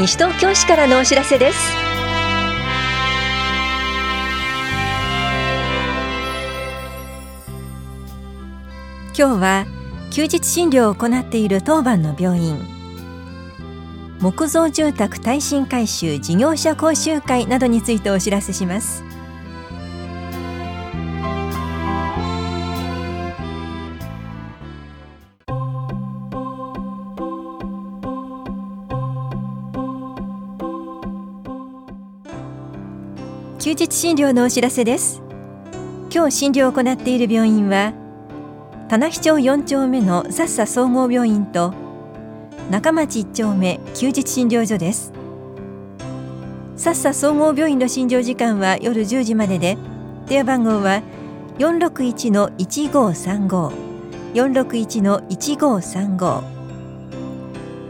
西東京市からのお知らせです。今日は休日診療を行っている当番の病院。木造住宅耐震改修事業者講習会などについてお知らせします。休日診療のお知らせです。今日診療を行っている病院は棚視町4丁目のさっさ総合病院と中町1丁目休日診療所です。さっさ総合病院の診療時間は夜10時までで電話番号は461-1535 461-1535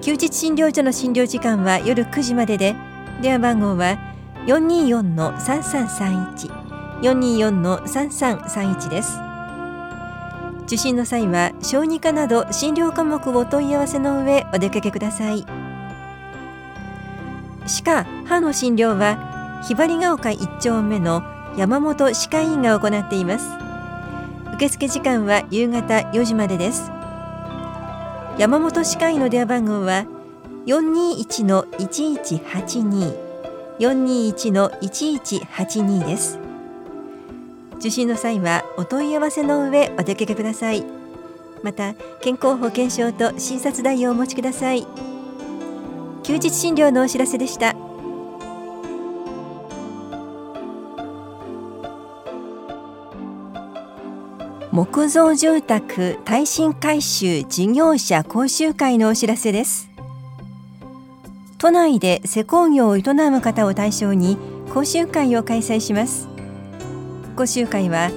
休日診療所の診療時間は夜9時までで電話番号は424-3331 424-3331です。受診の際は小児科など診療科目をお問い合わせの上お出かけください。歯科・歯の診療はひばりが丘1丁目の山本歯科医院が行っています。受付時間は夕方4時までです。山本歯科医の電話番号は421-1182 421-1182です。受診の際はお問い合わせの上お出かけください。また健康保険証と診察代をお持ちください。休日診療のお知らせでした。木造住宅耐震改修事業者講習会のお知らせです。都内で施工業を営む方を対象に講習会を開催します。講習会は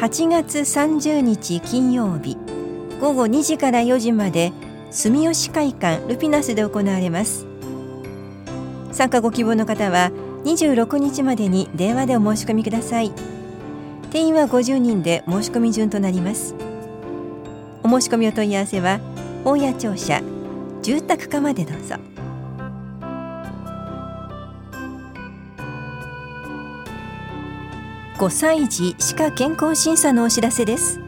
8月30日金曜日午後2時から4時まで住吉会館ルピナスで行われます。参加ご希望の方は26日までに電話でお申し込みください。定員は50人で申し込み順となります。お申し込みお問い合わせは大谷庁舎住宅課までどうぞ。5歳児歯科健康審査のお知らせです。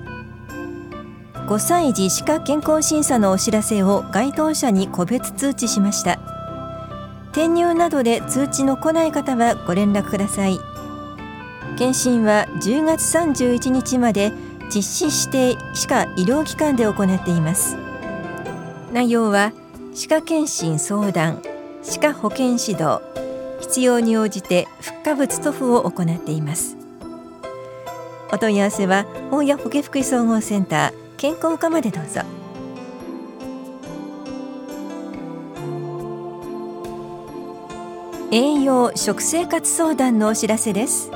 5歳児歯科健康診査のお知らせを該当者に個別通知しました。転入などで通知の来ない方はご連絡ください。検診は10月31日まで実施指定歯科医療機関で行っています。内容は歯科検診相談歯科保健指導必要に応じて復活物塗布を行っています。お問い合わせは大谷保健福祉総合センター健康課までどうぞ。栄養食生活相談のお知らせです。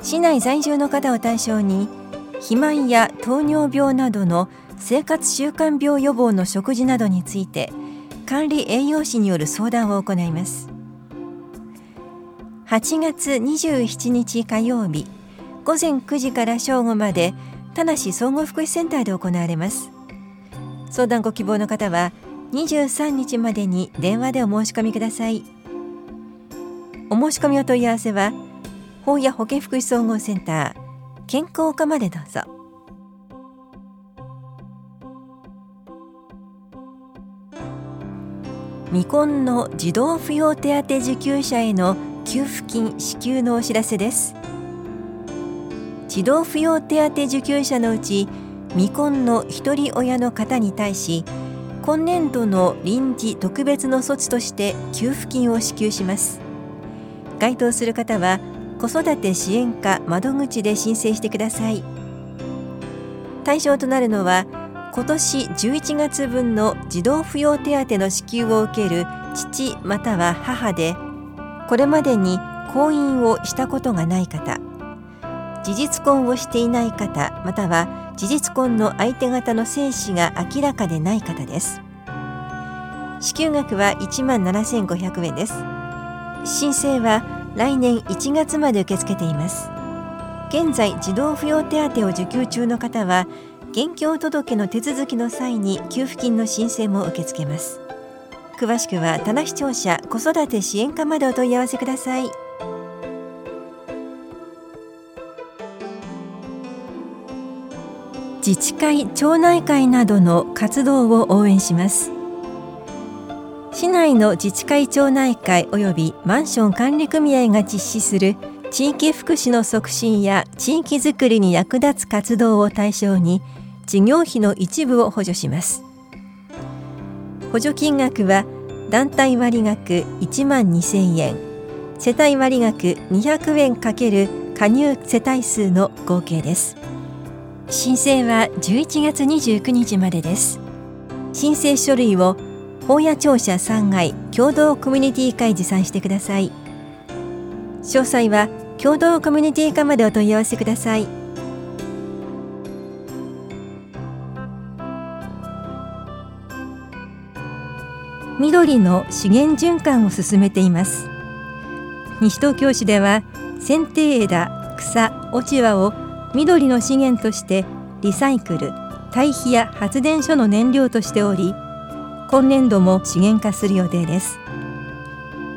市内在住の方を対象に肥満や糖尿病などの生活習慣病予防の食事などについて管理栄養士による相談を行います。8月27日火曜日午前9時から正午まで田梨総合福祉センターで行われます。相談ご希望の方は23日までに電話でお申し込みください。お申し込みお問い合わせは法や保健福祉総合センター健康課までどうぞ。未婚の児童扶養手当受給者への給付金支給のお知らせです。児童扶養手当受給者のうち未婚の一人親の方に対し今年度の臨時特別の措置として給付金を支給します。該当する方は子育て支援課窓口で申請してください。対象となるのは今年11月分の児童扶養手当の支給を受ける父または母でこれまでに婚姻をしたことがない方。事実婚をしていない方または事実婚の相手方の精子が明らかでない方です。支給額は1万7500円です。申請は来年1月まで受け付けています。現在児童扶養手当を受給中の方は現況届の手続きの際に給付金の申請も受け付けます。詳しくは棚視聴者子育て支援課までお問い合わせください。自治会町内会などの活動を応援します。市内の自治会町内会及びマンション管理組合が実施する地域福祉の促進や地域づくりに役立つ活動を対象に事業費の一部を補助します。補助金額は団体割額1万2000円世帯割額200円かける加入世帯数の合計です。申請は11月29日までです。申請書類を本屋庁舎3階共同コミュニティ会持参してください。詳細は共同コミュニティ課までお問い合わせください。緑の資源循環を進めています。西東京市では剪定枝草落ち葉を緑の資源としてリサイクル堆肥や発電所の燃料としており今年度も資源化する予定です。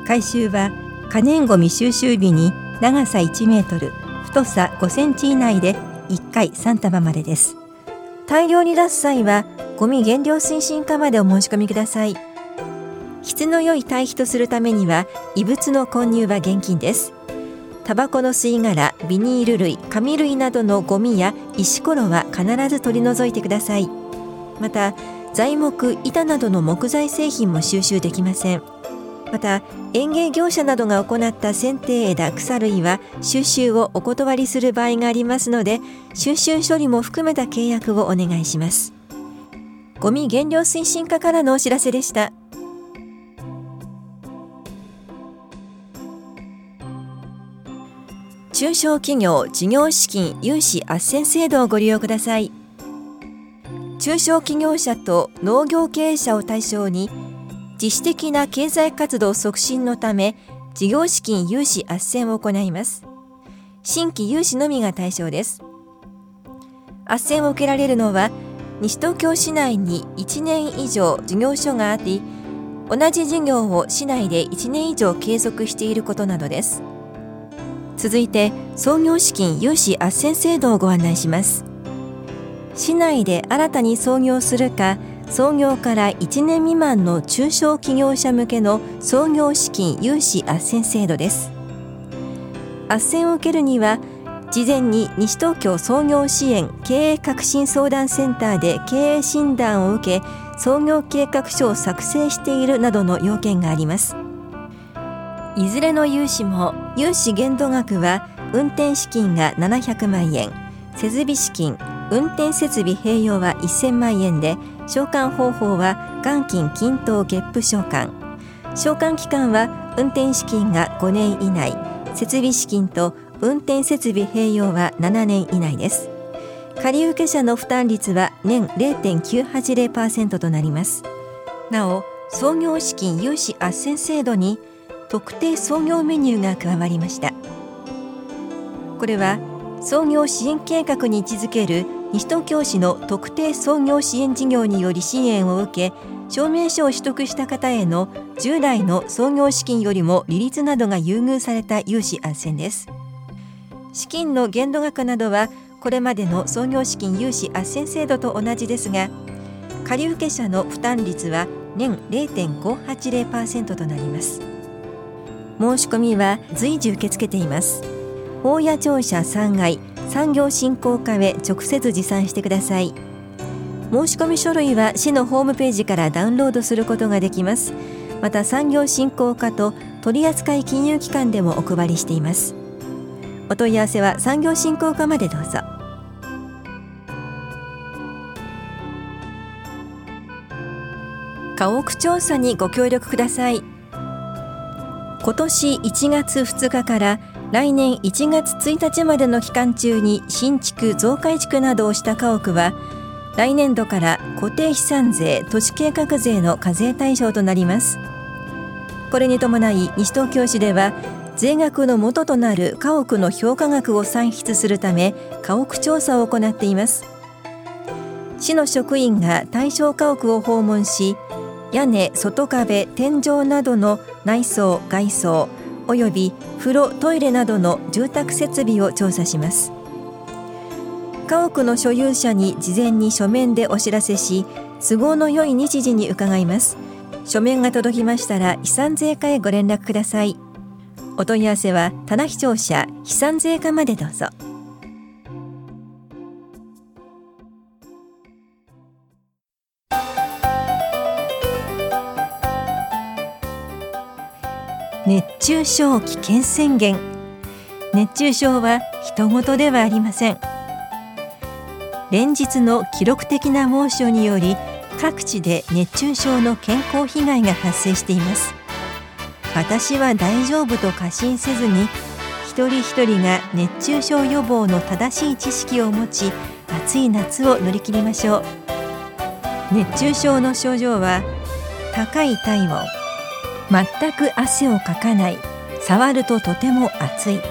回収は可燃ごみ収集日に長さ1メートル太さ5センチ以内で1回3束までです。大量に出す際はゴミ減量推進課までお申し込みください。質の良い堆肥とするためには異物の混入は厳禁です。タバコの吸い殻ビニール類紙類などのゴミや石ころは必ず取り除いてください。また材木板などの木材製品も収集できません。また園芸業者などが行った剪定枝草類は収集をお断りする場合がありますので収集処理も含めた契約をお願いします。ゴミ減量推進課からのお知らせでした。中小企業事業資金融資斡旋制度をご利用ください。中小企業者と農業経営者を対象に自主的な経済活動促進のため事業資金融資斡旋を行います。新規融資のみが対象です。斡旋を受けられるのは西東京市内に1年以上事業所があり同じ事業を市内で1年以上継続していることなどです。続いて創業資金融資斡旋制度をご案内します。市内で新たに創業するか創業から1年未満の中小企業者向けの創業資金融資斡旋制度です。斡旋を受けるには事前に西東京創業支援経営革新相談センターで経営診断を受け創業計画書を作成しているなどの要件があります。いずれの融資も融資限度額は運転資金が700万円設備資金運転設備併用は1000万円で償還方法は元金均等月付償還。償還期間は運転資金が5年以内設備資金と運転設備併用は7年以内です。借受者の負担率は年0.980%となります。なお創業資金融資斡旋制度に特定創業メニューが加わりました。これは創業支援計画に位置づける西東京市の特定創業支援事業により支援を受け証明書を取得した方への従来の創業資金よりも利率などが優遇された融資斡旋です。資金の限度額などはこれまでの創業資金融資斡旋制度と同じですが借受者の負担率は年0.580%となります。申し込みは随時受け付けています。大谷庁舎3階産業振興課へ直接持参してください。申し込み書類は市のホームページからダウンロードすることができます。また産業振興課と取扱金融機関でもお配りしています。お問い合わせは産業振興課までどうぞ。家屋調査にご協力ください。今年1月2日から来年1月1日までの期間中に新築増改築などをした家屋は来年度から固定資産税都市計画税の課税対象となります。これに伴い西東京市では税額の元となる家屋の評価額を算出するため家屋調査を行っています。市の職員が対象家屋を訪問し屋根外壁天井などの内装外装および風呂トイレなどの住宅設備を調査します。家屋の所有者に事前に書面でお知らせし都合の良い日時に伺います。書面が届きましたら遺産税課へご連絡ください。お問い合わせは棚視聴者飛産税課までどうぞ。熱中症危険宣言。熱中症は人事ではありません。連日の記録的な猛暑により各地で熱中症の健康被害が発生しています。私は大丈夫と過信せずに一人一人が熱中症予防の正しい知識を持ち暑い夏を乗り切りましょう。熱中症の症状は高い体温全く汗をかかない。触るととても熱い。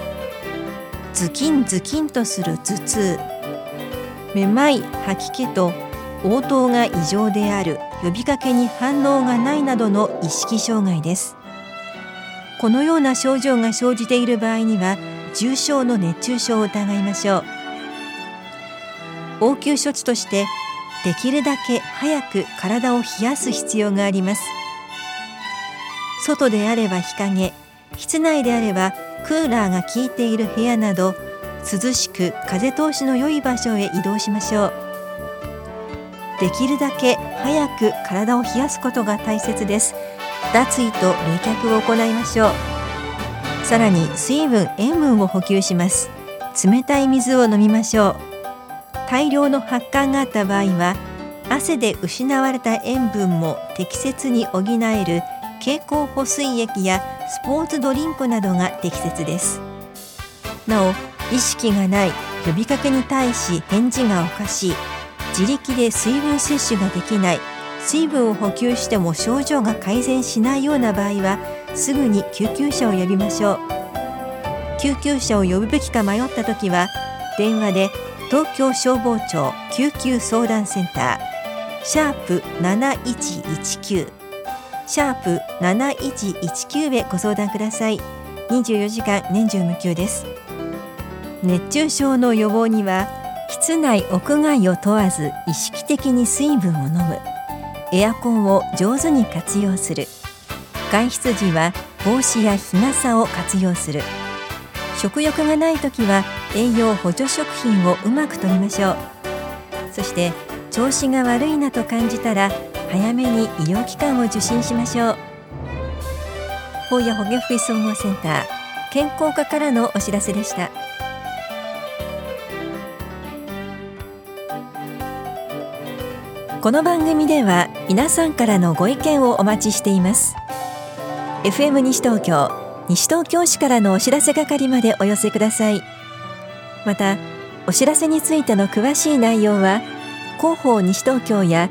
ズキンズキンとする頭痛。めまい吐き気と応答が異常である。呼びかけに反応がないなどの意識障害です。このような症状が生じている場合には重症の熱中症を疑いましょう。応急処置としてできるだけ早く体を冷やす必要があります。外であれば日陰室内であればクーラーが効いている部屋など涼しく風通しの良い場所へ移動しましょう。できるだけ早く体を冷やすことが大切です。脱衣と冷却を行いましょう。さらに水分塩分を補給します。冷たい水を飲みましょう。大量の発汗があった場合は汗で失われた塩分も適切に補える経口補水液やスポーツドリンクなどが適切です。なお意識がない呼びかけに対し返事がおかしい自力で水分摂取ができない水分を補給しても症状が改善しないような場合はすぐに救急車を呼びましょう。救急車を呼ぶべきか迷った時は電話で東京消防庁救急相談センターシャープ7119シャープ7119へご相談ください。24時間年中無休です。熱中症の予防には室内屋外を問わず意識的に水分を飲む。エアコンを上手に活用する。外出時は帽子や日傘を活用する。食欲がない時は栄養補助食品をうまくとりましょう。そして調子が悪いなと感じたら早めに医療機関を受診しましょう。法や保健福祉総合センター健康課からのお知らせでした。この番組では皆さんからのご意見をお待ちしています。FM 西東京西東京市からのお知らせ係までお寄せください。またお知らせについての詳しい内容は広報西東京や